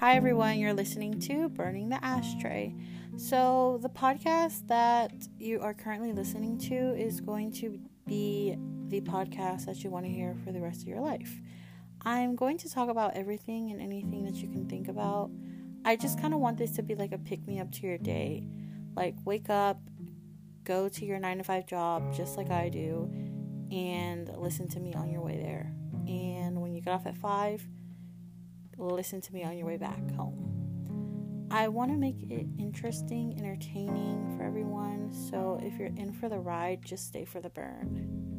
Hi, everyone. You're listening to Burning the Ashtray. So, the podcast that you are currently listening to is going to be the podcast that you want to hear for the rest of your life. I'm going to talk about everything and anything that you can think about. I just kind of want this to be like a pick me up to your day. Like, wake up, go to your nine to five job just like I do, and listen to me on your way there. And when you get off at five, listen to me on your way back home. I want to make it interesting, entertaining for everyone. So if you're in for the ride, just stay for the burn.